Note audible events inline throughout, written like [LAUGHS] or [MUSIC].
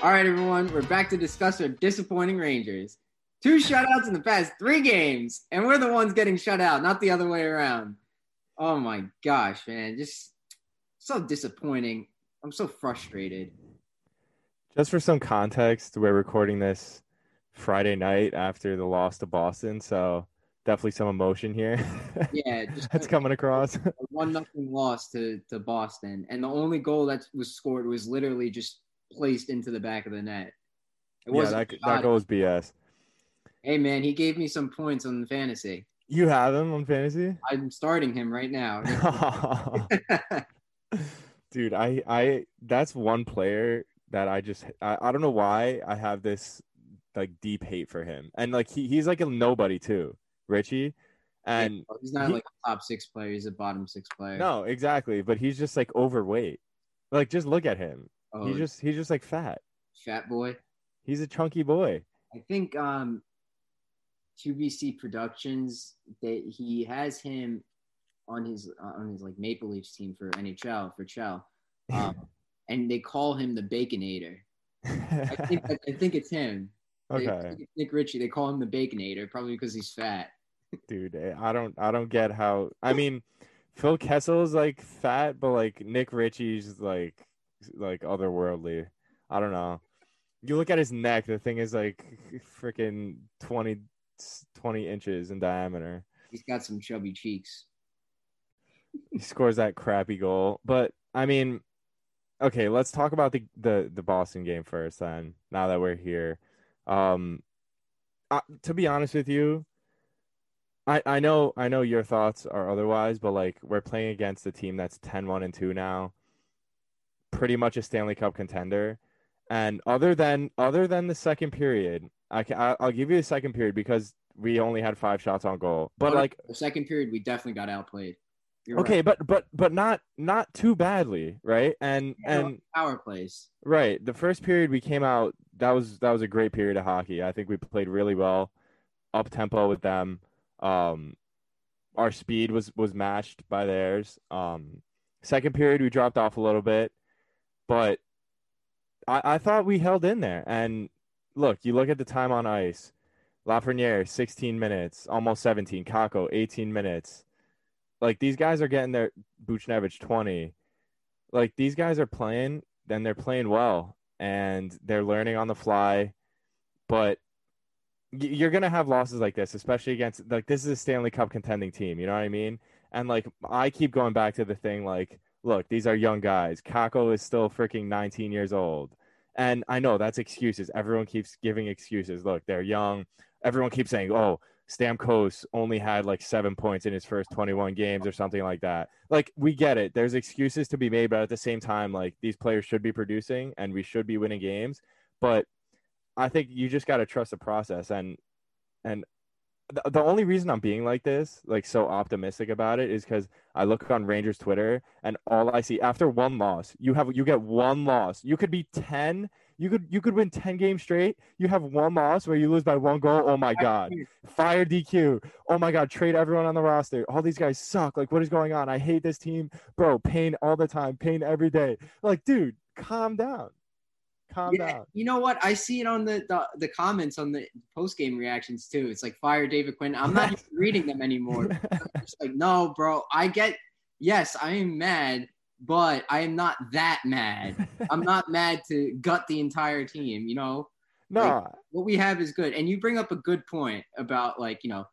All right, everyone, we're back to discuss our disappointing Rangers. Two shutouts in the past three games, and we're the ones getting shut out, not the other way around. Oh my gosh, man, just so disappointing. I'm so frustrated. Just for some context, we're recording this Friday night after the loss to Boston, so definitely some emotion here. [LAUGHS] Yeah, just That's coming across. one nothing loss to to Boston, and the only goal that was scored was literally just placed into the back of the net. It yeah, wasn't that, that goal was BS. Hey man, he gave me some points on the fantasy. You have him on fantasy? I'm starting him right now. [LAUGHS] [LAUGHS] Dude, I I that's one player that I just I, I don't know why I have this like deep hate for him. And like he, he's like a nobody too, Richie. And he's not he- like a top six player; he's a bottom six player. no, exactly. But he's just like overweight. Like just look at him. Oh, He's just he's just like fat. fat boy. He's a chunky boy. I think um, QBC Productions they he has him on his uh, on his like Maple Leafs team for NHL for Chell, [LAUGHS] um, and they call him the Baconator. I think I think it's him. They- okay. Nick Ritchie. They call him the Baconator probably because he's fat. dude eh, i don't i don't get how i mean phil kessel's like fat but like nick ritchie's like like otherworldly. I don't know. You look at his neck the thing is like freaking 20 20 inches in diameter. He's got some chubby cheeks. he scores that crappy goal. But i mean okay let's talk about the the, the boston game first then now that we're here. Um uh, to be honest with you I, I know I know your thoughts are otherwise, but like we're playing against a team that's 10-1 and 2 now, pretty much a Stanley Cup contender. And other than other than the second period, I can I, I'll give you the second period because we only had five shots on goal. But Oh, like the second period, we definitely got outplayed. You're okay, right. but but but not not too badly, right? And and power plays. Right. The first period we came out that was that was a great period of hockey. I think we played really well, up tempo with them. Um, our speed was was matched by theirs. Um, second period we dropped off a little bit, but I I thought we held in there. And look, you look at the time on ice. Lafreniere, 16 minutes, almost 17. Kakko, 18 minutes. Like these guys are getting their Buchnevich 20. Like these guys are playing, then they're playing well and they're learning on the fly. But you're gonna have losses like this, especially against like this is a Stanley Cup contending team. You know what I mean? And like I keep going back to the thing like, look, these are young guys. Kakko is still freaking 19 years old. And I know that's excuses. Everyone keeps giving excuses. Look, they're young. Everyone keeps saying, "Oh, Stamkos only had like seven points in his first 21 games or something like that." Like we get it. There's excuses to be made, but at the same time, like these players should be producing and we should be winning games. But I think you just got to trust the process. And and the, the only reason I'm being like this, like so optimistic about it, is because I look on Rangers Twitter and all I see after one loss, you have you get one loss. You could be 10 you could you could win 10 games straight. You have one loss where you lose by one goal. Oh my god. Fire DQ. Oh my god, trade everyone on the roster. All these guys suck. Like what is going on? I hate this team. Bro, pain all the time. Pain every day. Like dude, calm down. Calm Yeah, down. you know what? I see it on the, the the comments on the post game reactions too. It's like fire David Quinn. I'm not even [LAUGHS] reading them anymore. I'm like, no, bro. I get. Yes, I am mad, but I am not that mad. I'm not [LAUGHS] mad to gut the entire team. You know, no. what we have is good. And you bring up a good point about like you know,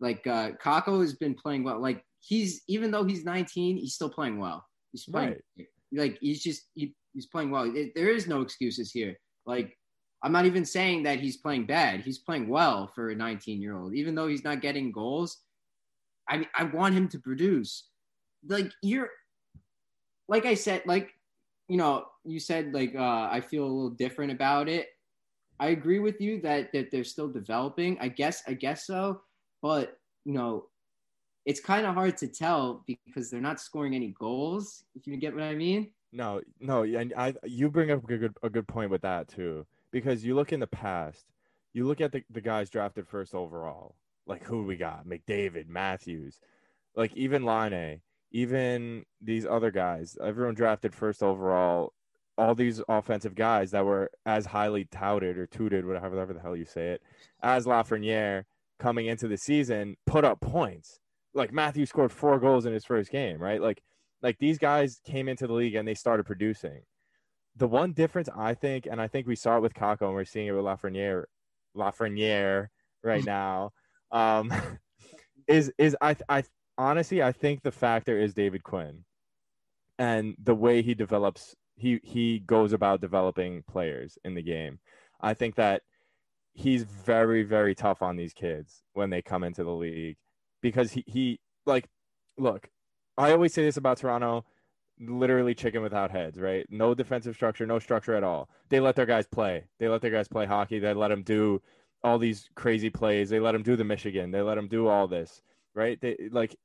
like uh Kakko has been playing well. Like he's even though he's 19, he's still playing well. He's playing like he's just he He's playing well. It, there is no excuses here. Like I'm not even saying that he's playing bad. He's playing well for a 19 year old, even though he's not getting goals. I mean, I want him to produce. Like you're, like I said, like you know, you said like uh, I feel a little different about it. I agree with you that that they're still developing. I guess I guess so, but you know, it's kind of hard to tell because they're not scoring any goals. If you get what I mean. No, no, and I you bring up a good a good point with that too because you look in the past, you look at the, the guys drafted first overall, like who we got, McDavid, Matthews, like even Laine, even these other guys, everyone drafted first overall. All these offensive guys that were as highly touted or tooted, whatever the hell you say it, as Lafreniere coming into the season, put up points. Like Matthew scored four goals in his first game, right? Like, like these guys came into the league and they started producing the one difference I think, and I think we saw it with Kakko, and we're seeing it with Lafreniere, Lafreniere right [LAUGHS] now, um, [LAUGHS] is is I I honestly I think the factor is David Quinn, and the way he develops he he goes about developing players in the game. I think that he's very very tough on these kids when they come into the league because he he like look. I always say this about Toronto literally chicken without heads, right? No defensive structure, no structure at all. They let their guys play. They let their guys play hockey. They let them do all these crazy plays. They let them do the Michigan. They let them do all this, right? They like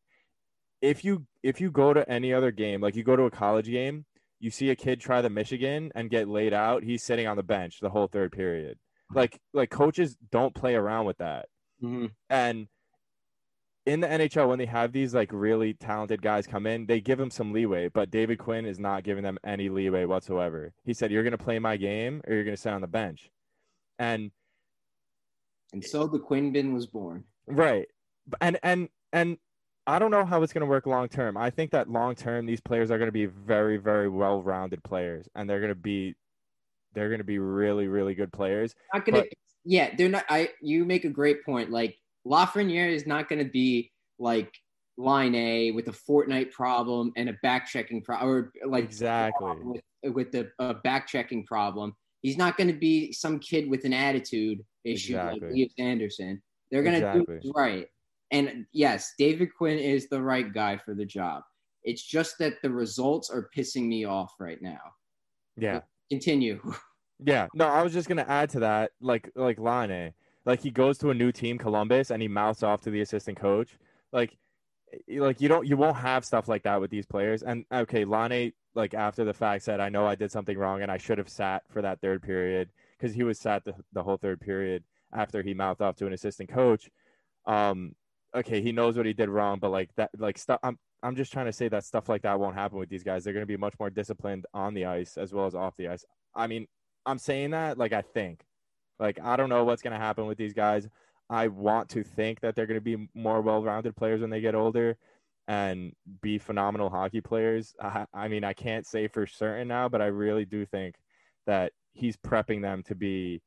if you if you go to any other game, like you go to a college game, you see a kid try the Michigan and get laid out, he's sitting on the bench the whole third period. Like like coaches don't play around with that. Mm-hmm. And in the NHL, when they have these like really talented guys come in, they give them some leeway. But David Quinn is not giving them any leeway whatsoever. He said, "You're going to play my game, or you're going to sit on the bench," and and so the Quinn bin was born. Right, and and and I don't know how it's going to work long term. I think that long term, these players are going to be very, very well rounded players, and they're going to be they're going to be really, really good players. Not going to. Yeah, they're not. I. You make a great point. Like Lafreniere is not going to be like line A with a Fortnite problem and a back checking problem, or like Exactly. with, with the uh, back checking problem. He's not going to be some kid with an attitude issue like Exactly. Anderson. They're going to do it right. And yes, David Quinn is the right guy for the job. It's just that the results are pissing me off right now. Yeah. Continue. [LAUGHS] Yeah, no, I was just gonna add to that, like like Laine, like he goes to a new team, Columbus, and he mouths off to the assistant coach. Like, like you don't, you won't have stuff like that with these players. And okay, Laine, like after the fact, said, "I know I did something wrong, and I should have sat for that third period because he was sat the, the whole third period after he mouthed off to an assistant coach." Um, okay, he knows what he did wrong, but like that, like stuff. I'm I'm just trying to say that stuff like that won't happen with these guys. They're going to be much more disciplined on the ice as well as off the ice. I mean, I'm saying that like I think. Like I don't know what's going to happen with these guys. I want to think that they're going to be more well-rounded players when they get older and be phenomenal hockey players. I, I mean, I can't say for certain now, but I really do think that he's prepping them to be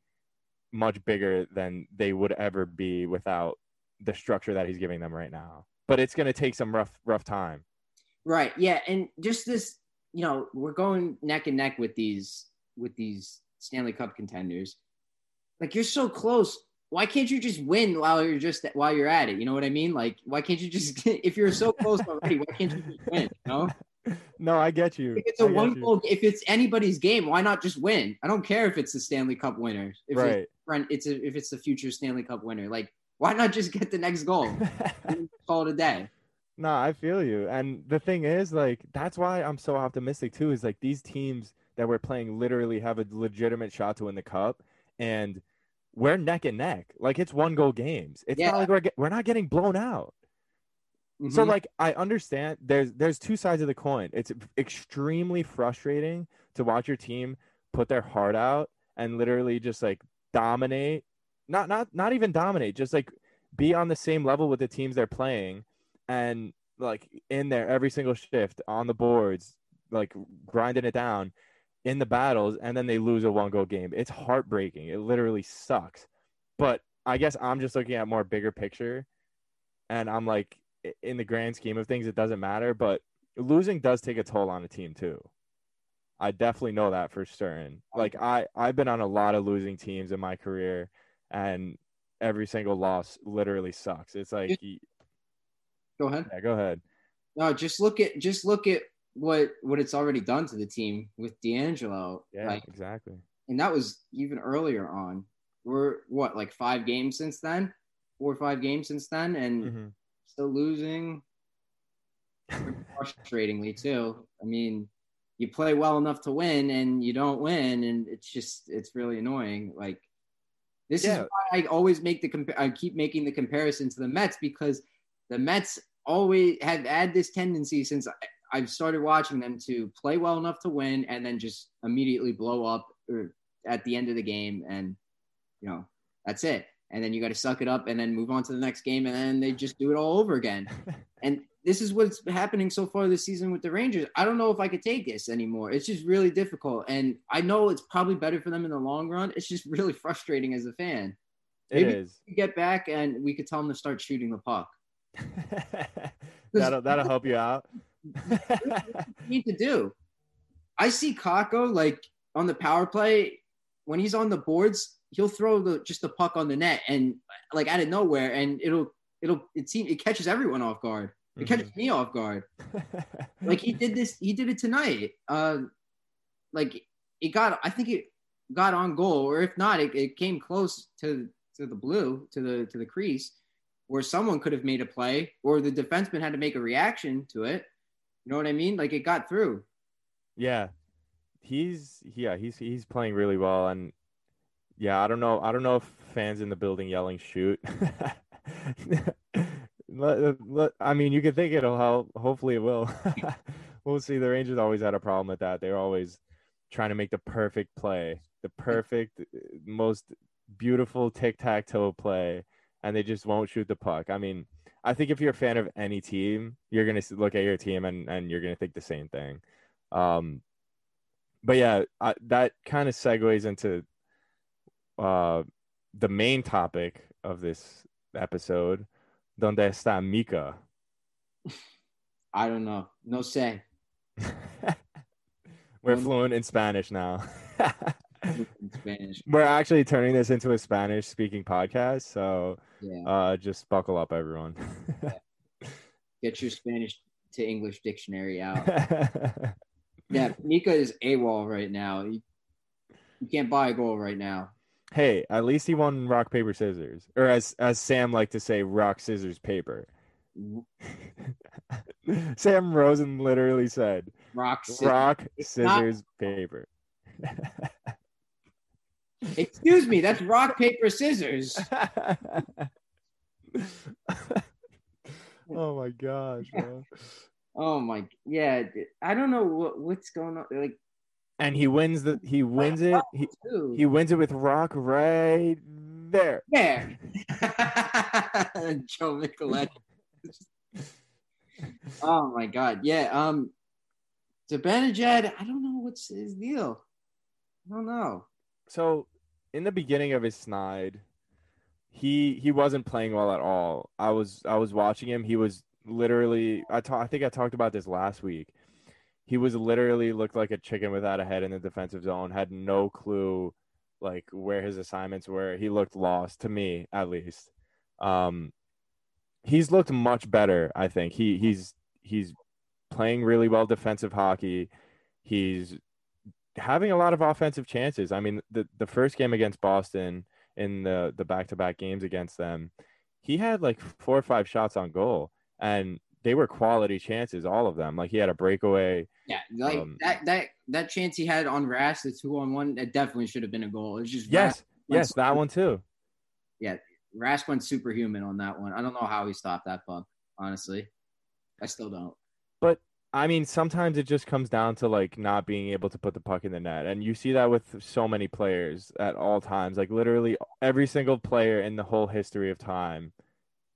much bigger than they would ever be without the structure that he's giving them right now. But it's going to take some rough rough time. Right. Yeah, and just this, you know, we're going neck and neck with these with these Stanley Cup contenders. Like you're so close. Why can't you just win while you're just while you're at it? You know what I mean? Like why can't you just [LAUGHS] if you're so close already, why can't you just win? You know? [LAUGHS] No, I get you. If it's a I one goal if it's anybody's game, why not just win? I don't care if it's the Stanley Cup winner. If Right. it's it's a, if it's the future Stanley Cup winner. Like why not just get the next goal? and [LAUGHS] call it a day. No, I feel you. And the thing is, like, that's why I'm so optimistic too. Is like these teams that we're playing literally have a legitimate shot to win the cup, and we're neck and neck. Like it's one goal games. It's Yeah. not like we're get, we're not getting blown out. So Mhm. like I understand there's there's two sides of the coin. It's extremely frustrating to watch your team put their heart out and literally just like dominate. Not not not even dominate, just like be on the same level with the teams they're playing and like in there every single shift on the boards, like grinding it down in the battles and then they lose a one goal game. It's heartbreaking. It literally sucks. But I guess I'm just looking at more bigger picture and I'm like in the grand scheme of things it doesn't matter, but losing does take a toll on a team too. I definitely know that for certain. Like I I've been on a lot of losing teams in my career, and every single loss literally sucks. It's like, Go ahead. yeah, go ahead. No, just look at just look at what what it's already done to the team with DeAngelo. Yeah, Like, exactly. and that was even earlier on. We're what like five games since then, four or five games since then, and Mhm. still losing. Frustratingly too. I mean, you play well enough to win, and you don't win, and it's just it's really annoying. Like this Yeah. is why I always make the compa- I keep making the comparison to the Mets because the Mets always have had this tendency since I've started watching them to play well enough to win and then just immediately blow up or at the end of the game and you know that's it and then you got to suck it up and then move on to the next game and then they just do it all over again [LAUGHS] and this is what's happening so far this season with the Rangers. I don't know if I could take this anymore. It's just really difficult and I know it's probably better for them in the long run. It's just really [LAUGHS] frustrating as a fan. It Maybe- is. We get back and we could tell them to start shooting the puck. [LAUGHS] that'll that'll help you out. You [LAUGHS] need to do. I see Kakko like on the power play when he's on the boards, he'll throw the just the puck on the net and like out of nowhere, and it'll it'll it seems it catches everyone off guard. It catches me off guard. [LAUGHS] Like he did this, he did it tonight. Uh, like it got, I think it got on goal, or if not, it, it came close to to the blue to the to the crease, where someone could have made a play, or the defenseman had to make a reaction to it. You know what I mean? Like it got through. yeah, he's yeah he's he's playing really well, and yeah, I don't know I don't know if fans in the building yelling shoot. [LAUGHS] I mean, you could think it'll help. Hopefully, it will. [LAUGHS] we'll see. The Rangers always had a problem with that. They're always trying to make the perfect play, the perfect, most beautiful tic tac toe play, and they just won't shoot the puck. I mean, I think if you're a fan of any team, you're gonna look at your team and and you're gonna think the same thing. Um, but yeah, I, that kind of segues into uh the main topic of this episode. Donde está Mika? [LAUGHS] I don't know. No say. [LAUGHS] We're fluent in Spanish now. [LAUGHS] Spanish. We're actually turning this into a Spanish speaking podcast, so Yeah. uh, just buckle up, everyone. [LAUGHS] Get your Spanish to English dictionary out. [LAUGHS] Yeah, Mika is AWOL right now. You, you can't buy a goal right now. hey, at least he won rock paper scissors, or as as Sam liked to say, rock scissors paper. [LAUGHS] Sam Rosen literally said, Rock. scissors. rock It's not- scissors paper. Excuse me, that's rock paper scissors. oh my gosh, bro. Oh my, yeah. I don't know what, what's going on. Like, And he wins the he wins it. He he wins it with rock right there. there. [LAUGHS] Joe Micheletti. oh my god, yeah. Um, Zibanejad, I don't know what's his deal. I don't know. So in the beginning of his snide, he he wasn't playing well at all. I was I was watching him. He was literally I ta- I think I talked about this last week. He was literally looked like a chicken without a head in the defensive zone. Had no clue like where his assignments were. He looked lost to me at least. Um he's looked much better, I think. He he's he's playing really well defensive hockey. He's having a lot of offensive chances. I mean, the the first game against Boston in the the back to back games against them, he had like four or five shots on goal, and they were quality chances, all of them. Like he had a breakaway. Yeah, like Um, that that that chance he had on Rask, the two on one, that definitely should have been a goal. It's just Yes, yes, that one too. Yeah. Rask went superhuman on that one. I don't know how he stopped that puck. Honestly, I still don't. But I mean, sometimes it just comes down to like not being able to put the puck in the net, and you see that with so many players at all times. Like literally every single player in the whole history of time.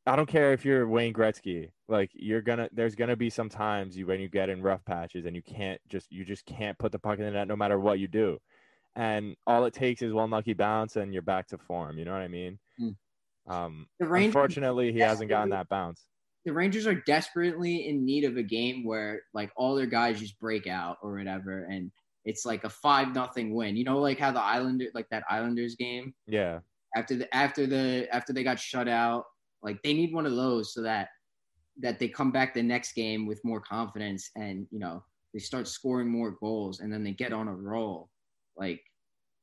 I don't care if you're Wayne Gretzky. Like you're gonna, there's gonna be some times you when you get in rough patches and you can't just, you just can't put the puck in the net no matter what you do. And all it takes is one lucky bounce and you're back to form. You know what I mean? Hmm. Um, Rangers, unfortunately, he hasn't gotten that bounce. The Rangers are desperately in need of a game where like all their guys just break out or whatever, and it's like a five nothing win. You know, like how the Islander like that Islanders game Yeah. after the after the after they got shut out, like they need one of those so that that they come back the next game with more confidence and you know they start scoring more goals and then they get on a roll. Like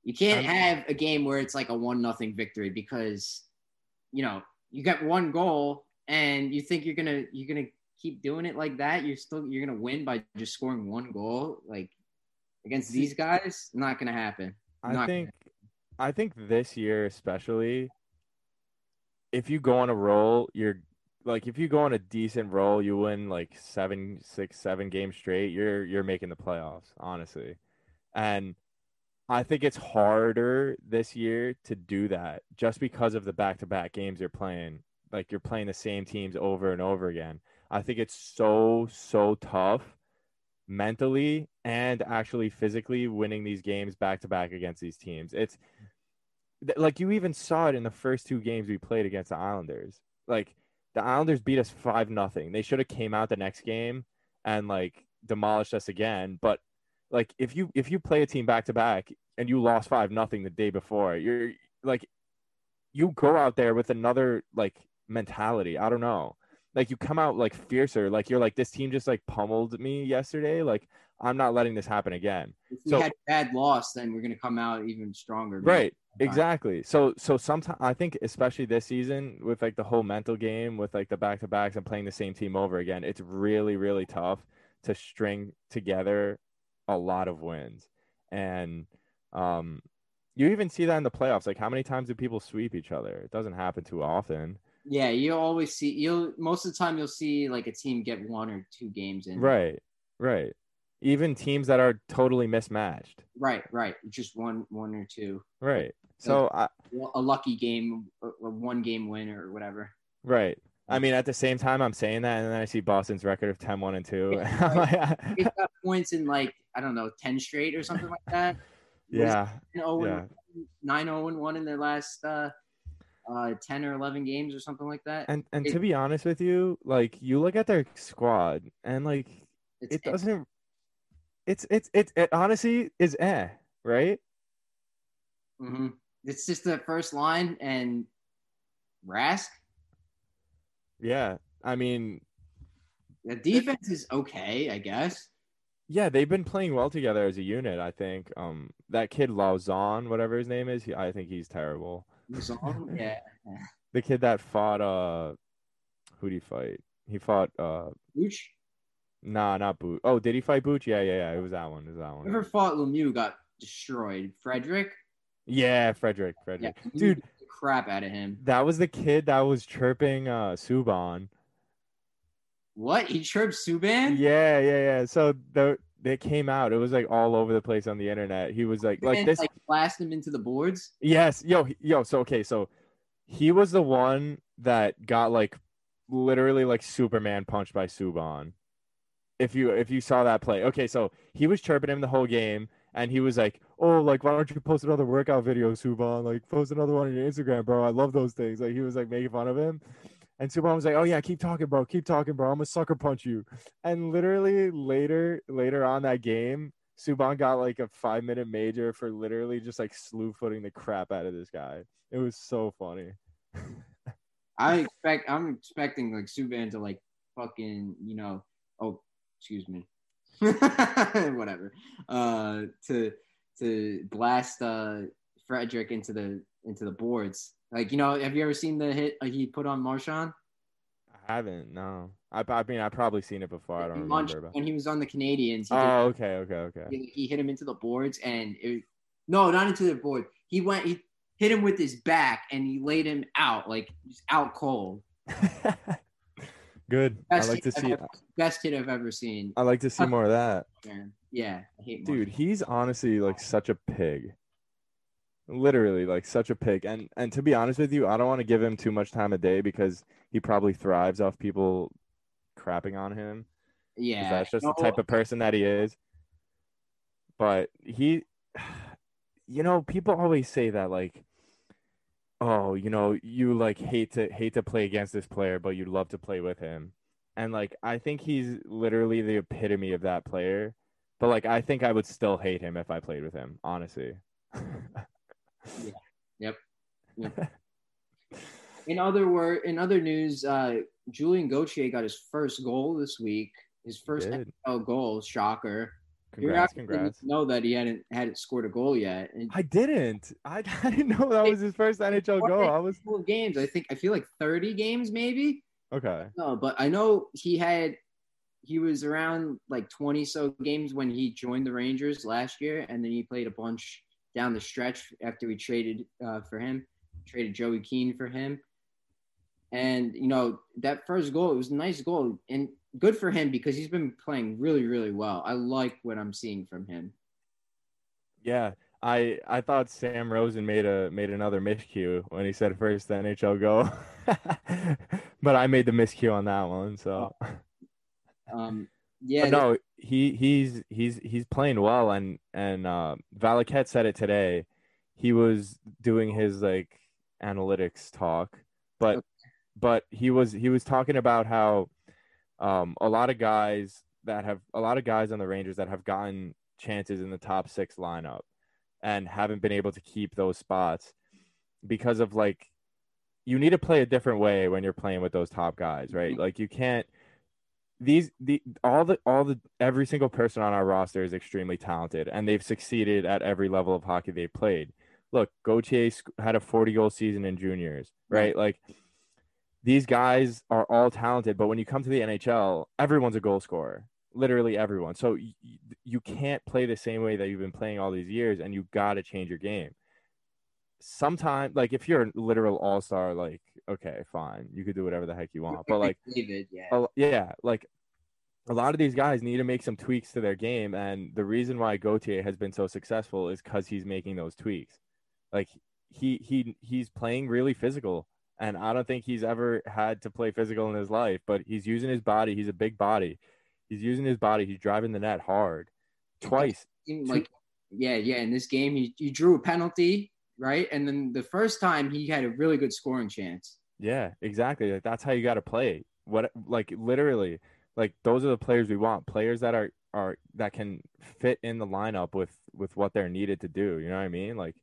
you can't have a game where it's like a one nothing victory because you know you got one goal and you think you're gonna you're gonna keep doing it like that. You're still you're gonna win by just scoring one goal. Like against these guys, not gonna happen. I Not- think I think this year especially if you go on a roll, you're like if you go on a decent roll, you win like seven, six, seven games straight, you're you're making the playoffs, honestly. And I think it's harder this year to do that just because of the back to back games you're playing. Like you're playing the same teams over and over again. I think it's so, so tough mentally and actually physically winning these games back to back against these teams. It's like you even saw it in the first two games we played against the Islanders. Like the Islanders beat us five nothing. They should have came out the next game and like demolished us again. But like if you if you play a team back to back and you lost five nothing the day before, you're like you go out there with another like mentality. I don't know. Like you come out like fiercer. Like you're like this team just like pummeled me yesterday. Like I'm not letting this happen again. If we So- had bad loss, then we're gonna come out even stronger. Right. Exactly. So so sometimes I think especially this season with like the whole mental game with like the back to backs and playing the same team over again, it's really really tough to string together a lot of wins. And um you even see that in the playoffs. Like how many times do people sweep each other? It doesn't happen too often. Yeah, you always see you'll most of the time you'll see like a team get one or two games in. Right. Right. Even teams that are totally mismatched. Right, right. Just one one or two. Right. So I A lucky game, a a one game win or whatever. right. I mean, at the same time, I'm saying that, and then I see Boston's record of 10 1 and 2. Yeah, I'm like, It's got points in like, I don't know, 10 straight or something like that. [LAUGHS] yeah. 9 Yeah. 9 0 and 1 in their last uh, uh, 10 or 11 games or something like that. And and It- to be honest with you, like you look at their squad and like It's, it doesn't it's it's it, it honestly is eh, right? hmm It's just the first line and Rask. Yeah. I mean, The defense is okay, I guess. yeah, they've been playing well together as a unit, I think. Um that kid Lauzon, whatever his name is, he, I think he's terrible. Zone, [LAUGHS] yeah. The kid that fought uh who did he fight? He fought uh Luch. nah, not Boot. Oh, did he fight Booch? Yeah, yeah, yeah. It was that one. It was that one. Whoever fought Lemieux got destroyed. Frederic. Yeah, Frederic. Frederic. Lemieux Dude, beat the crap out of him. that was the kid that was chirping uh Subban. What? He chirped Subban? Yeah, yeah, yeah. So the they came out. It was like all over the place on the internet. He was like, like this. like blast him into the boards. Yes, yo, yo. So okay, so he was the one that got like literally like Superman punched by Subban. If you if you saw that play, okay, so he was chirping him the whole game, and he was like, "Oh, like why don't you post another workout video, Subban? Like post another one on your Instagram, bro. I love those things." Like he was like making fun of him, and Subban was like, "Oh yeah, keep talking, bro. Keep talking, bro. I'm gonna sucker punch you." And literally later later on that game, Subban got like a five minute major for literally just like slew footing the crap out of this guy. It was so funny. [LAUGHS] I expect I'm expecting like Subban to like fucking, you know, oh, excuse me. [LAUGHS] Whatever. Uh to to blast uh Frederic into the into the boards. Like, you know, have you ever seen the hit he put on Marchand? I haven't, no. I, I mean, I've probably seen it before. I don't remember. But... When he was on the Canadiens, he, Oh, okay, okay, okay. did, he hit him into the boards and it, no, not into the board. He went he hit him with his back and he laid him out like just out cold. [LAUGHS] Good. I like to see. ever- best hit I've ever seen. I like to see more of that. [LAUGHS] Yeah, I hate dude. He's honestly like such a pig. Literally, like such a pig. And and to be honest with you, I don't want to give him too much time a day because he probably thrives off people crapping on him Yeah, that's just no, the type of person that he is. But he, [SIGHS] you know, people always say that like, oh, you know, you like hate to hate to play against this player, but you'd love to play with him. And like, I think he's literally the epitome of that player but like I think I would still hate him if I played with him, honestly. [LAUGHS] Yep. Yep. [LAUGHS] In other word, in other news, uh, Julien Gauthier got his first goal this week. His first. NFL goal, shocker. You're Congrats, congrats. didn't know that he hadn't hadn't scored a goal yet. And I didn't. I, [LAUGHS] I didn't know that was his first NHL goal. I was of games. I think I feel like 30 games maybe. okay. No, but I know he had he was around like 20 so games when he joined the Rangers last year, and then he played a bunch down the stretch after we traded uh, for him, traded Joey Keane for him. And you know that first goal, it was a nice goal and good for him because he's been playing really, really well. I like what I'm seeing from him. Yeah, I I thought Sam Rosen made a made another miscue when he said first the NHL goal, [LAUGHS] but I made the miscue on that one. So Um, yeah, But no, he he's he's he's playing well, and and uh, Valaket said it today. He was doing his like analytics talk, but but he was he was talking about how um, a lot of guys that have a lot of guys on the Rangers that have gotten chances in the top six lineup and haven't been able to keep those spots because of like you need to play a different way when you're playing with those top guys, right? Like you can't these the all the all the every single person on our roster is extremely talented and they've succeeded at every level of hockey they played. Look, Gauthier had a 40 goal season in juniors, right? Like these guys are all talented, but when you come to the NHL, everyone's a goal scorer. Literally everyone. So you can't play the same way that you've been playing all these years and you got to change your game. Sometimes like if you're a literal all-star like okay, fine. You could do whatever the heck you want. But like David, yeah. a, yeah, like a lot of these guys need to make some tweaks to their game, and the reason why Gauthier has been so successful is because he's making those tweaks. Like he he he's playing really physical, and I don't think he's ever had to play physical in his life. But he's using his body. He's a big body. He's using his body. He's driving the net hard, twice. like yeah, yeah. In this game, he, he drew a penalty, right? And then the first time he had a really good scoring chance. Yeah, exactly. Like that's how you got to play. What like literally, like those are the players we want. Players that are are that can fit in the lineup with with what they're needed to do. You know what I mean? Like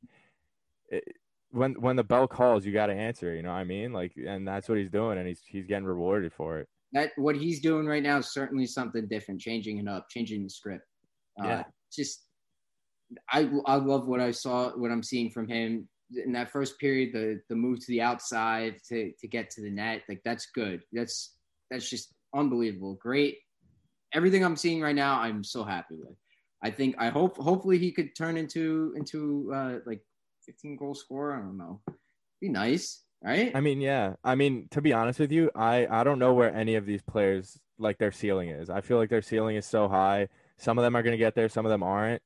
it, when when the bell calls, you got to answer. You know what I mean? Like, and that's what he's doing, and he's he's getting rewarded for it. That what he's doing right now is certainly something different, changing it up, changing the script. Uh, Yeah. Just I I love what I saw, what I'm seeing from him in that first period. The the move to the outside to to get to the net, like that's good. That's that's just unbelievable. Great. Everything I'm seeing right now, I'm so happy with. I think I hope hopefully he could turn into into uh, like 15 goal scorer. I don't know. Be nice, right? I mean, yeah. I mean, to be honest with you, I I don't know where any of these players like their ceiling is. I feel like their ceiling is so high. Some of them are gonna get there, some of them aren't.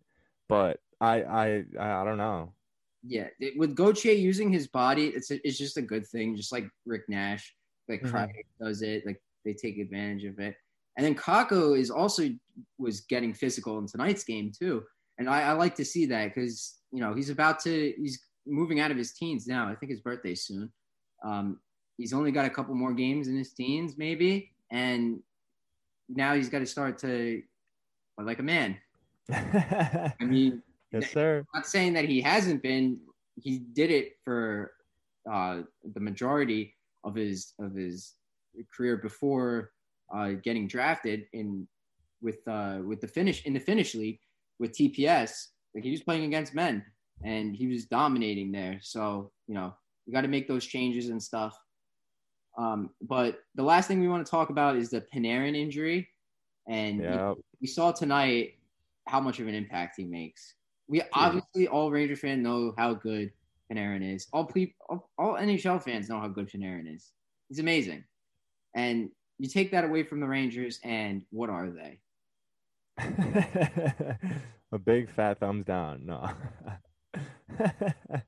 But I I I, don't know. Yeah, it, with Gauthier using his body, it's a, it's just a good thing. Just like Rick Nash, like Mhm. Does it, like they take advantage of it. And then Kakko is also was getting physical in tonight's game too, and I, I like to see that because you know he's about to he's moving out of his teens now. I think his birthday's soon. Um, he's only got a couple more games in his teens, maybe, and now he's got to start to like a man. I [LAUGHS] mean, yes, sir. not saying that he hasn't been. He did it for uh, the majority of his of his career before uh, getting drafted in with uh, with the Finnish in the Finnish league with TPS. Like he was playing against men and he was dominating there. So you know you got to make those changes and stuff. Um, but the last thing we want to talk about is the Panarin injury, and Yeah. we saw tonight how much of an impact he makes. We obviously all Ranger fans know how good Panarin is. All, ple- all all NHL fans know how good Panarin is. He's amazing, and you take that away from the Rangers, and what are they? [LAUGHS] a big fat thumbs down. No. [LAUGHS]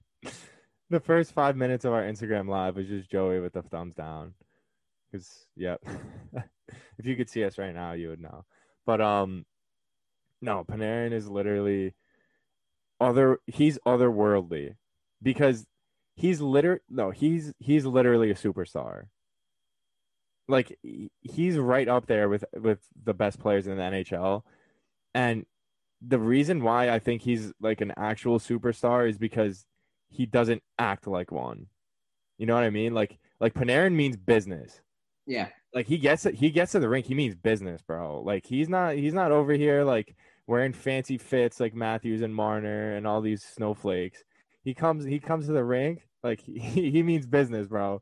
the first five minutes of our Instagram live was just Joey with the thumbs down. Because, yep. [LAUGHS] if you could see us right now, you would know. But um, no, Panarin is literally other. He's otherworldly because he's liter. No, he's he's literally a superstar. Like he's right up there with with the best players in the NHL, and the reason why I think he's like an actual superstar is because he doesn't act like one. You know what I mean? Like like Panarin means business. Yeah. Like he gets it. He gets to the rink. He means business, bro. Like he's not. He's not over here like wearing fancy fits like Matthews and Marner and all these snowflakes. He comes. He comes to the rink like [LAUGHS] he, he means business, bro.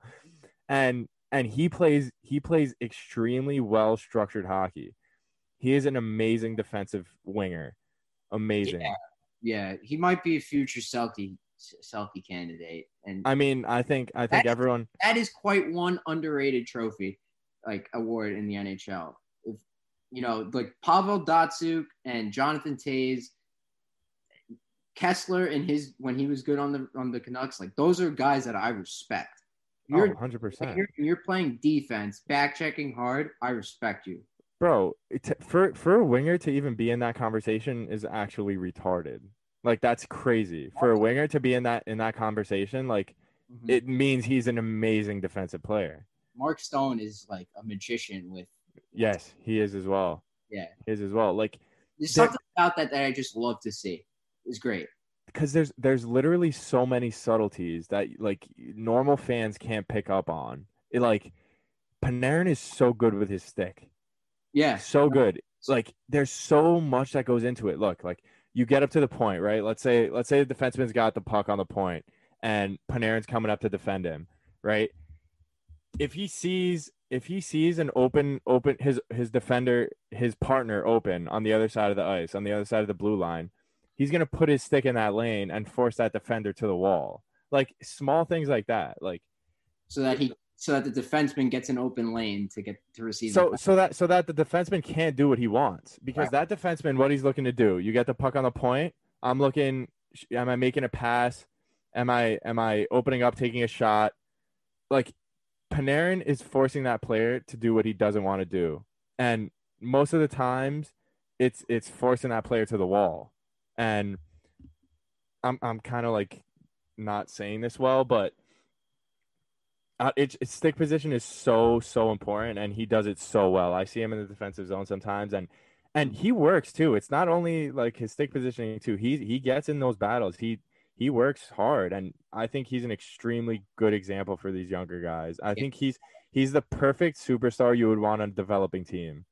And and he plays. He plays extremely well structured hockey. He is an amazing defensive winger. Amazing. Yeah. Yeah, he might be a future Selke Selke candidate, and I mean, I think I think everyone. that is quite one underrated trophy, like award in the NHL. If you know, like Pavel Datsyuk and Jonathan Toews, Kesler and his when he was good on the on the Canucks, like those are guys that I respect. Oh, You're 100 percent. you're, you're playing defense, back checking hard. I respect you. bro it, for for a winger to even be in that conversation is actually retarded like that's crazy for a winger to be in that in that conversation like Mhm. it means he's an amazing defensive player Mark Stone is like a magician with. yes he is as well Yeah. he is as well like There's There- something about that that I just love to see. It's great. because there's there's literally so many subtleties that like normal fans can't pick up on it like Panarin is so good with his stick Yeah. so good. Like there's so much that goes into it. Look, like you get up to the point, right? Let's say let's say the defenseman's got the puck on the point and Panarin's coming up to defend him, right? If he sees if he sees an open open his his defender his partner open on the other side of the ice, on the other side of the blue line, he's going to put his stick in that lane and force that defender to the wall. Like small things like that. Like So that he so that the defenseman gets an open lane to get to receive. so so that so that the defenseman can't do what he wants because Right. that defenseman what he's looking to do you get the puck on the point i'm looking am i making a pass am i am i opening up taking a shot like panarin is forcing that player to do what he doesn't want to do and most of the times it's it's forcing that player to the wall and i'm i'm kind of like not saying this well but uh, it, its stick position is so so important, and he does it so well. I see him in the defensive zone sometimes, and and he works too. It's not only like his stick positioning too. He he gets in those battles. He he works hard, and I think he's an extremely good example for these younger guys. I think he's he's the perfect superstar you would want on a developing team,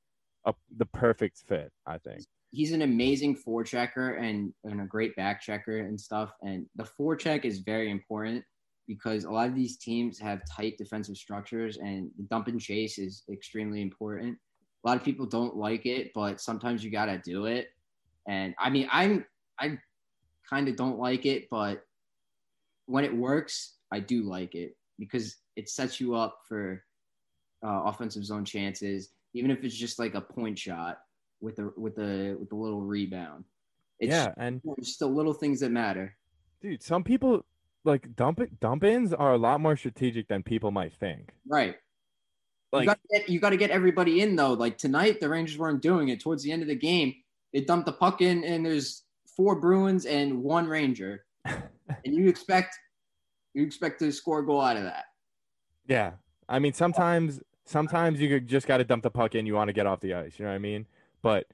a, the perfect fit. I think. he's an amazing forechecker and, and a great back checker and stuff. And the four forecheck is very important because a lot of these teams have tight defensive structures and the dump and chase is extremely important. A lot of people don't like it, but sometimes you gotta do it. And I mean, I'm I kind of don't like it, but when it works, I do like it because it sets you up for uh, offensive zone chances, even if it's just like a point shot with the with the with the little rebound. It's yeah, and just the little things that matter. dude, some people like dump it, dump ins are a lot more strategic than people might think. Right. Like you got to get you got to get everybody in though. Like tonight, the Rangers weren't doing it. Towards the end of the game, they dumped the puck in, and there's four Bruins and one Ranger, and you expect you expect to score a goal out of that. Yeah. I mean, sometimes sometimes you just got to dump the puck in. You want to get off the ice. You know what I mean? But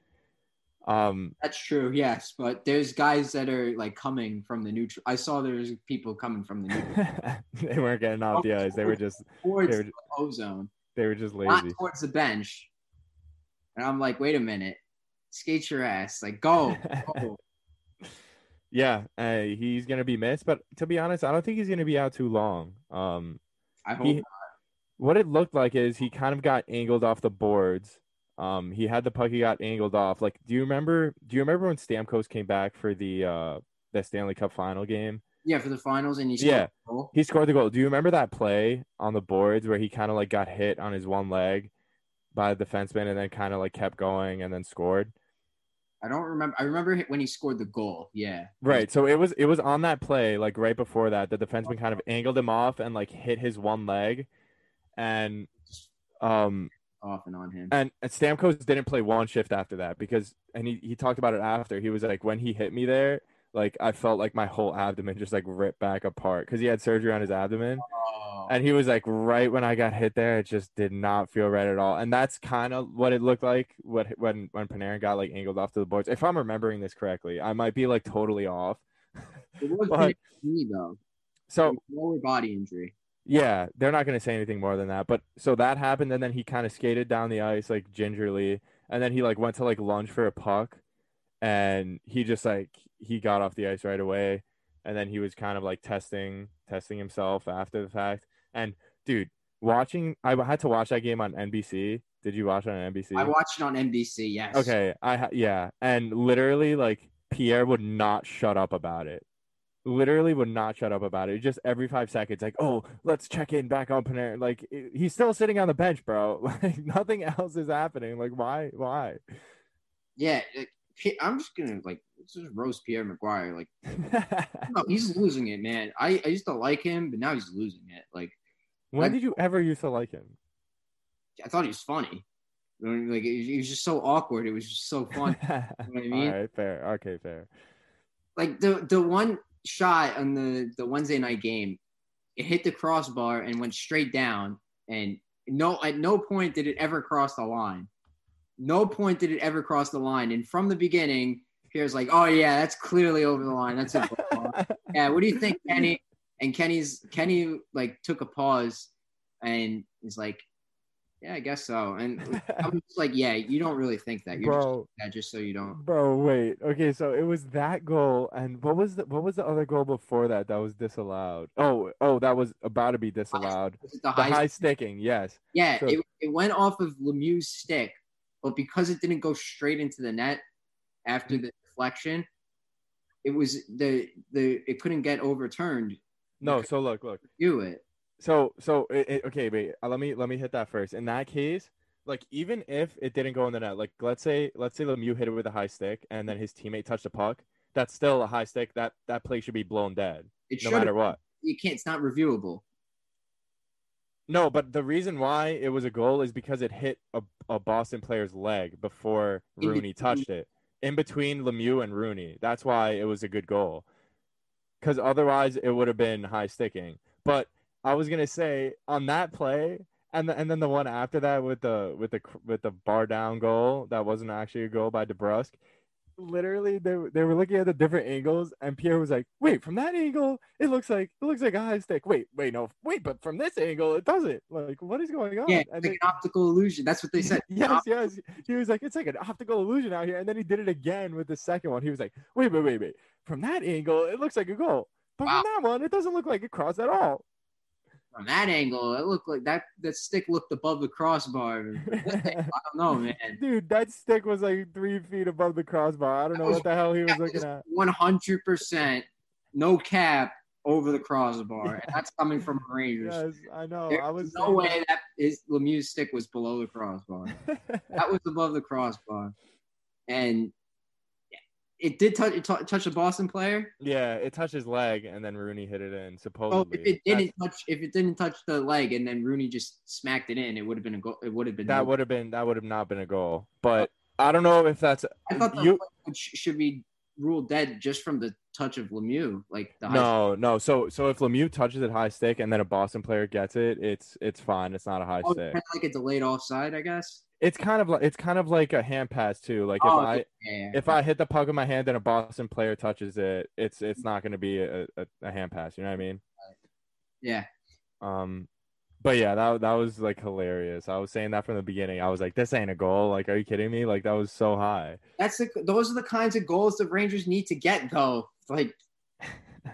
um, That's true, yes. But there's guys that are like coming from the neutral. I saw there's people coming from the [LAUGHS] neutral they weren't getting off the ice. They were just towards They were- the ozone, they were just not lazy. towards the bench. And I'm like, wait a minute, skate your ass, like go, go. [LAUGHS] yeah, uh, he's gonna be missed. But to be honest, I don't think he's gonna be out too long. Um, I hope. he, what it looked like is he kind of got angled off the boards. Um, he had the puck, he got angled off. Like, do you remember? Do you remember when Stamkos came back for the uh the Stanley Cup final game? yeah, for the finals, and he's Yeah. He scored the goal. Do you remember that play on the boards where he kind of like got hit on his one leg by the defenseman and then kind of like kept going and then scored? I don't remember. I remember when he scored the goal. Yeah. Right. So it was it was on that play, like right before that, the defenseman kind of angled him off and like hit his one leg, and um Off and on him. and, and Stamkos didn't play one shift after that because and he, he talked about it after. He was like when he hit me there, like I felt like my whole abdomen just like ripped back apart because he had surgery on his abdomen. Oh. And he was like, right when I got hit there, it just did not feel right at all. And that's kind of what it looked like what when when Panarin got like angled off to the boards. If I'm remembering this correctly, I might be like totally off. [LAUGHS] It was But- knee though. So lower body injury. yeah, they're not going to say anything more than that. But so that happened, and then he kind of skated down the ice like gingerly, and then he like went to like lunge for a puck, and he just like he got off the ice right away, and then he was kind of like testing testing himself after the fact. And dude, watching, I had to watch that game on NBC. Did you watch it on NBC? I watched it on NBC. Yes. Okay, I ha- yeah, and literally like Pierre would not shut up about it. Literally would not shut up about it. Just every five seconds, like, oh, let's check in back on Panarin. Like he's still sitting on the bench, bro. [LAUGHS] Like nothing else is happening. Like why? Why? Yeah. Like, P- I'm just gonna like let's just roast Pierre McGuire. Like, [LAUGHS] no, he's losing it, man. I, I used to like him, but now he's losing it. Like, when Like- did you ever used to like him? I thought he was funny. Like, he he was just so awkward. It was just so [LAUGHS] fun. what I mean? All right, fair. Okay, fair. like the the one shot on the the Wednesday night game, it hit the crossbar and went straight down, and no at no point did it ever cross the line. No point did it ever cross the line, and from the beginning, Pierre's like, "Oh yeah, that's clearly over the line. That's a [LAUGHS] yeah. What do you think, Kenny?" And Kenny's Kenny like took a pause, and he's like, "Yeah, I guess so." And I'm [LAUGHS] just like, "Yeah, you don't really think that. You're just Bro, that just so you don't." bro, wait. Okay, so it was that goal, and what was the what was the other goal before that that was disallowed? Oh, oh, that was about to be disallowed. The The high high sticking, yes. Yeah, So- it, it went off of Lemieux's stick, but because it didn't go straight into the net after the deflection, it was the the it couldn't get overturned. No, so look, look. Do it. So, so it, it- okay, wait. uh, let me let me hit that first. In that case, like even if it didn't go in the net, like let's say let's say Lemieux hit it with a high stick, and then his teammate touched the puck. That's still a high stick. That that play should be blown dead, It no matter what. You can't. It's not reviewable. No, but the reason why it was a goal is because it hit a, a Boston player's leg before Rooney touched it. In between Lemieux and Rooney. That's why it was a good goal. Because otherwise it would have been high sticking. But I was gonna say on that play, and the, and then the one after that with the with the with the bar down goal that wasn't actually a goal by DeBrusk. Literally, they were- they were looking at the different angles, and Pierre was like, "Wait, from that angle, it looks like it looks like a high stick. Wait, wait, no, wait, but from this angle, it doesn't. Like, what is going on?" Yeah, And like an optical illusion. That's what they said. [LAUGHS] yes, yes. He was like, it's like an optical illusion out here. And then he did it again with the second one. He was like, wait, wait, wait, wait. From that angle, it looks like a goal. But Wow. from that one, it doesn't look like it crossed at all. From that angle, it looked like that that stick looked above the crossbar. [LAUGHS] I don't know, man. Dude, that stick was like three feet above the crossbar. I don't know what the hell he was looking at. One hundred percent, no cap over the crossbar, and that's [LAUGHS] coming from Rangers. Yes, I know. There's I was no way that his Lemieux's stick was below the crossbar. that. [LAUGHS] that was above the crossbar, and it did touch it tou- touch a Boston player. yeah, it touched his leg, and then Rooney hit it in. Oh, supposedly, Oh, if it didn't touch, if it didn't touch the leg, and then Rooney just smacked it in, it would have been a goal. It would have been. that would have been that would have not been a goal. Oh. But I don't know if that's I thought the you. should be ruled dead just from the touch of Lemieux, like the high No, no. So so if Lemieux touches it high stick and then a Boston player gets it, it's it's fine. It's not a high Oh, stick. kind of like a delayed offside, I guess. It's kind of like it's kind of like a hand pass too. Like if oh, I yeah. if I hit the puck in my hand and a Boston player touches it, it's it's not going to be a, a, a hand pass. You know what I mean? yeah, Um, but yeah, that that was like hilarious. I was saying that from the beginning. I was like, this ain't a goal. Like, are you kidding me? Like that was so high. that's the those are the kinds of goals the Rangers need to get though. Like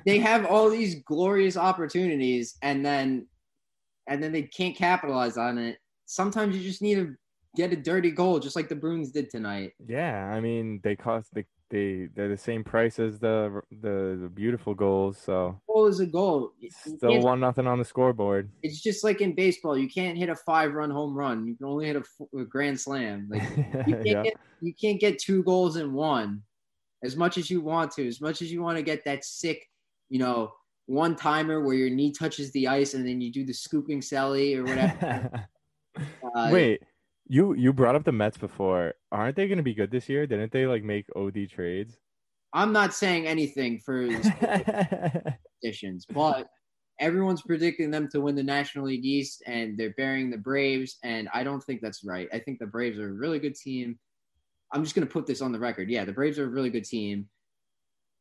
they [LAUGHS] have all these glorious opportunities and then and then they can't capitalize on it. Sometimes you just need to get a dirty goal, just like the Bruins did tonight. Yeah, I mean they cost they they they're the same price as the the, the beautiful goals. So Goal is a goal. Still one nothing on the scoreboard. It's just like in baseball. You can't hit a five-run home run. You can only hit a grand slam. Like [LAUGHS] you can't yeah. get you can't get two goals in one as much as you want to as much as you want to get that sick you know one timer where your knee touches the ice and then you do the scooping sally or whatever [LAUGHS] uh, Wait, you you brought up the Mets before. Aren't they going to be good this year? Didn't they like make OD trades? I'm not saying anything for [LAUGHS] positions, but everyone's predicting them to win the National League East, and they're burying the Braves, and I don't think that's right. I think the Braves are a really good team. I'm just gonna put this on the record. Yeah, the Braves are a really good team.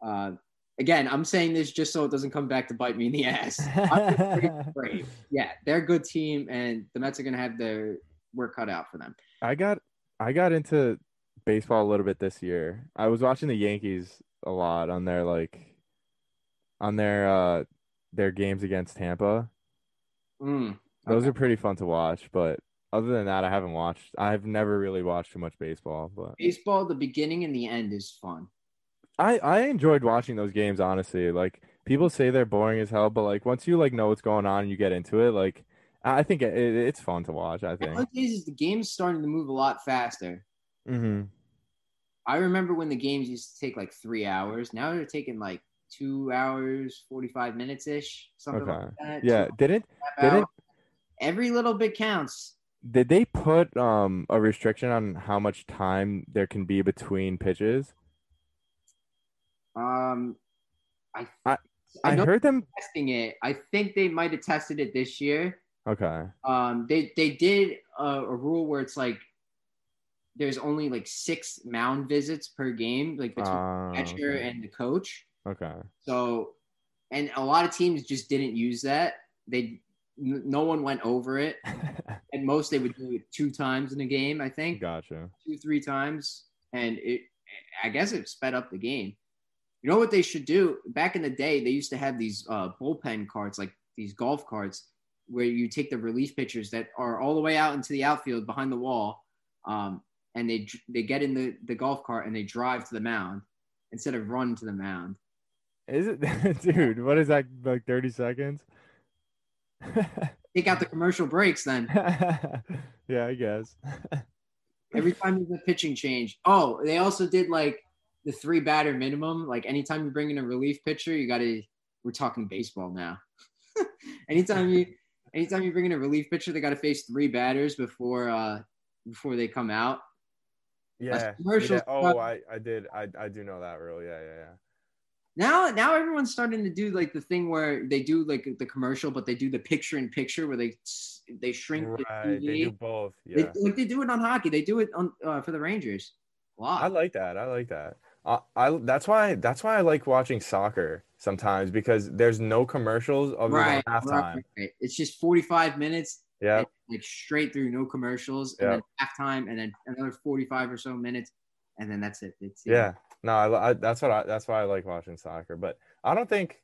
Uh, again, I'm saying this just so it doesn't come back to bite me in the ass. I'm just the [LAUGHS] Braves. Yeah, they're a good team, and the Mets are gonna have their work cut out for them. I got I got into baseball a little bit this year. I was watching the Yankees a lot on their like on their uh their games against Tampa. Mm. Those are pretty fun to watch, but other than that, I haven't watched. I've never really watched too much baseball, but Baseball, the beginning and the end is fun. I I enjoyed watching those games. Honestly, like people say they're boring as hell, but like once you like know what's going on and you get into it, like I think it, it, it's fun to watch. I think. Nowadays, is the game's starting to move a lot faster. hmm I remember when the games used to take like three hours. Now they're taking like two hours, 45 minutes ish, something Okay. like that. Yeah. Didn't and a half didn't. Every little bit counts. did they put um a restriction on how much time there can be between pitches? Um, I, I- I I heard them. testing it. I think they might have tested it this year. Okay. Um, they they did a, a rule where it's like there's only like six mound visits per game, like between Uh, the catcher okay. and the coach. okay. So, and a lot of teams just didn't use that. They n- no one went over it. [LAUGHS] At most, they would do it two times in a game. I think Gotcha. two three times, and it. I guess it sped up the game. You know what they should do? Back in the day, they used to have these uh, bullpen carts, like these golf carts, where you take the relief pitchers that are all the way out into the outfield behind the wall, um, and they they get in the, the golf cart and they drive to the mound instead of run to the mound. Is it, [LAUGHS] dude? What is that? Like thirty seconds? [LAUGHS] Take out the commercial breaks then. [LAUGHS] yeah, I guess. Every time there's a pitching change. Oh, they also did like the three batter minimum. Like anytime you bring in a relief pitcher, you got to. We're talking baseball now. anytime you, anytime you bring in a relief pitcher, they got to face three batters before uh before they come out. Yeah. yeah. Oh, I, I did. I, I do know that rule. Yeah, yeah, yeah. Now, now everyone's starting to do like the thing where they do like the commercial, but they do the picture in picture where they they shrink the Right. TV. They do both. They- Yeah. like they do it on hockey. They do it on uh, for the Rangers. Lot. I like that. I like that. I, I that's why that's why I like watching soccer sometimes because there's no commercials of right, halftime. right, right. It's just 45 minutes, Yeah. like straight through, no commercials, and Yeah. then halftime, and then another 45 or so minutes, and then that's it. It's Yeah. No, I, I that's what I that's why I like watching soccer. But I don't think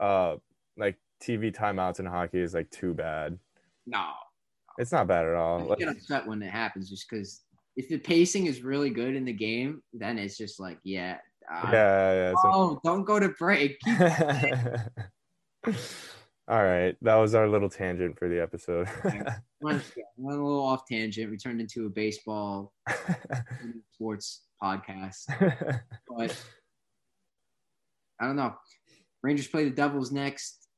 uh like TV timeouts in hockey is like too bad. No, It's not bad at all. I get upset when it happens, just because if the pacing is really good in the game, then it's just like, yeah, uh, yeah, yeah. so- Oh, don't go to break. [LAUGHS] All right, that was our little tangent for the episode. Went a little off tangent. We turned into a baseball [LAUGHS] sports podcast, [LAUGHS] but I don't know. Rangers play the Devils next.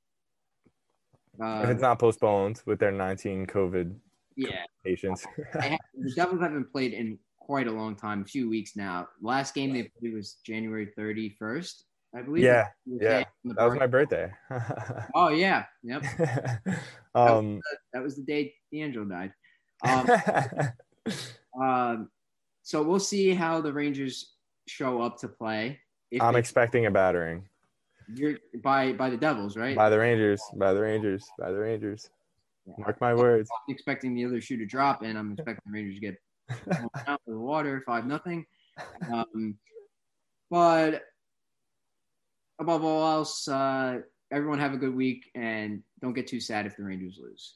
if Uh, it's not postponed with their 19 COVID yeah, patients. the Devils haven't played in quite a long time, a few weeks now. Last game they played was January 31st, I believe. yeah, yeah, that was my birthday. Oh [LAUGHS] yeah, yep. [LAUGHS] um, That was the day DeAngelo died. [LAUGHS] Um, um, so we'll see how the Rangers show up to play. If I'm they- expecting a battering you're by by the Devils, right? by the Rangers, by the Rangers, by the Rangers. Mark my words. I'm expecting the other shoe to drop, and I'm expecting the Rangers to get out [LAUGHS] of the water, five nothing. Um, but above all else, uh, everyone have a good week, and don't get too sad if the Rangers lose.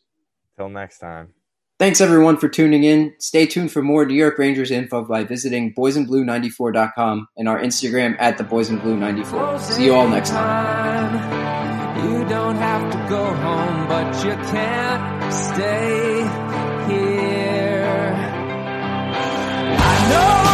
Till next time. Thanks everyone for tuning in. Stay tuned for more New York Rangers info by visiting boysandblue94.com and our Instagram at the boysandblue94. See you all next time. You don't have to go home, but you can't stay here. know